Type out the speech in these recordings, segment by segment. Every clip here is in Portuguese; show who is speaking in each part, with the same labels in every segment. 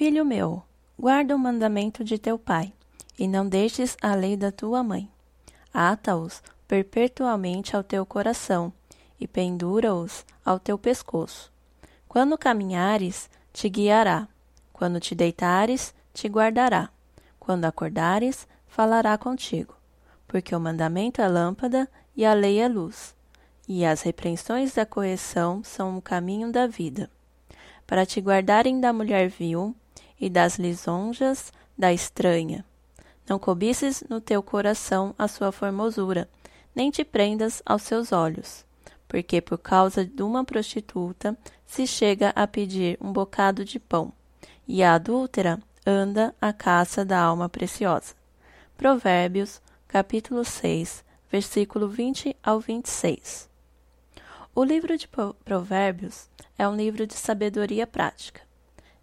Speaker 1: Filho meu, guarda o mandamento de teu pai, e não deixes a lei da tua mãe. Ata-os perpetuamente ao teu coração, e pendura-os ao teu pescoço. Quando caminhares, te guiará. Quando te deitares, te guardará. Quando acordares, falará contigo. Porque o mandamento é lâmpada e a lei é luz. E as repreensões da correção são o caminho da vida. Para te guardarem da mulher vil e das lisonjas da estranha. Não cobices no teu coração a sua formosura, nem te prendas aos seus olhos porque por causa de uma prostituta se chega a pedir um bocado de pão, e a adúltera anda à caça da alma preciosa. Provérbios, capítulo 6, versículo 20 ao 26. O livro de Provérbios é um livro de sabedoria prática.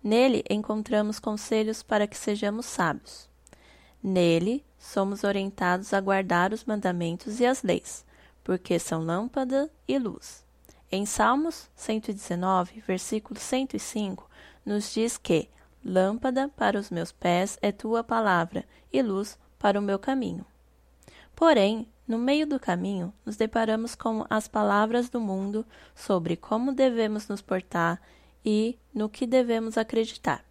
Speaker 1: Nele encontramos conselhos para que sejamos sábios. Nele somos orientados a guardar os mandamentos e as leis porque são lâmpada e luz. Em Salmos 119, versículo 105, nos diz que lâmpada para os meus pés é tua palavra e luz para o meu caminho. Porém, no meio do caminho, nos deparamos com as palavras do mundo sobre como devemos nos portar e no que devemos acreditar.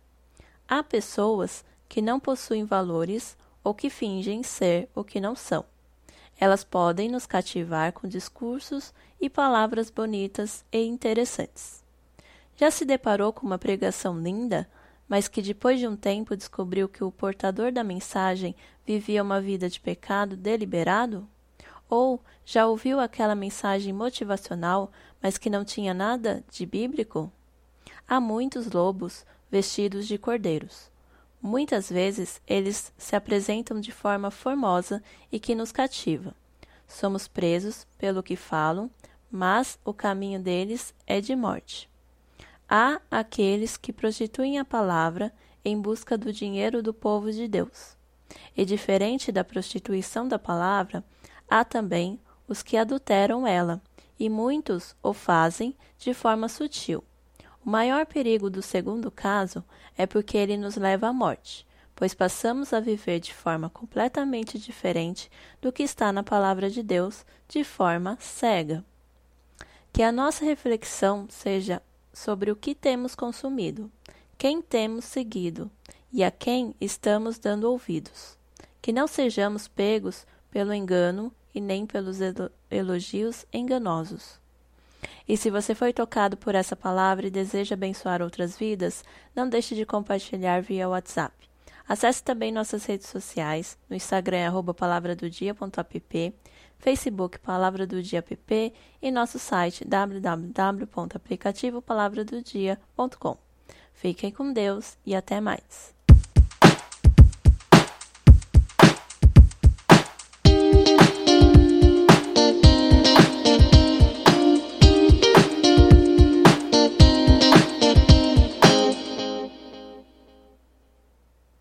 Speaker 1: Há pessoas que não possuem valores ou que fingem ser o que não são. Elas podem nos cativar com discursos e palavras bonitas e interessantes. Já se deparou com uma pregação linda, mas que depois de um tempo descobriu que o portador da mensagem vivia uma vida de pecado deliberado? Ou já ouviu aquela mensagem motivacional, mas que não tinha nada de bíblico? Há muitos lobos vestidos de cordeiros. Muitas vezes eles se apresentam de forma formosa e que nos cativa. Somos presos pelo que falam, mas o caminho deles é de morte. Há aqueles que prostituem a palavra em busca do dinheiro do povo de Deus. E diferente da prostituição da palavra, há também os que adulteram ela, e muitos o fazem de forma sutil o maior perigo do segundo caso é porque ele nos leva à morte, pois passamos a viver de forma completamente diferente do que está na palavra de Deus, de forma cega. Que a nossa reflexão seja sobre o que temos consumido, quem temos seguido e a quem estamos dando ouvidos. Que não sejamos pegos pelo engano e nem pelos elogios enganosos. E se você foi tocado por essa palavra e deseja abençoar outras vidas, não deixe de compartilhar via WhatsApp. Acesse também nossas redes sociais, no Instagram é palavradodia.app, Facebook Palavra do Dia app e nosso site www.aplicativopalavradodia.com. Fiquem com Deus e até mais.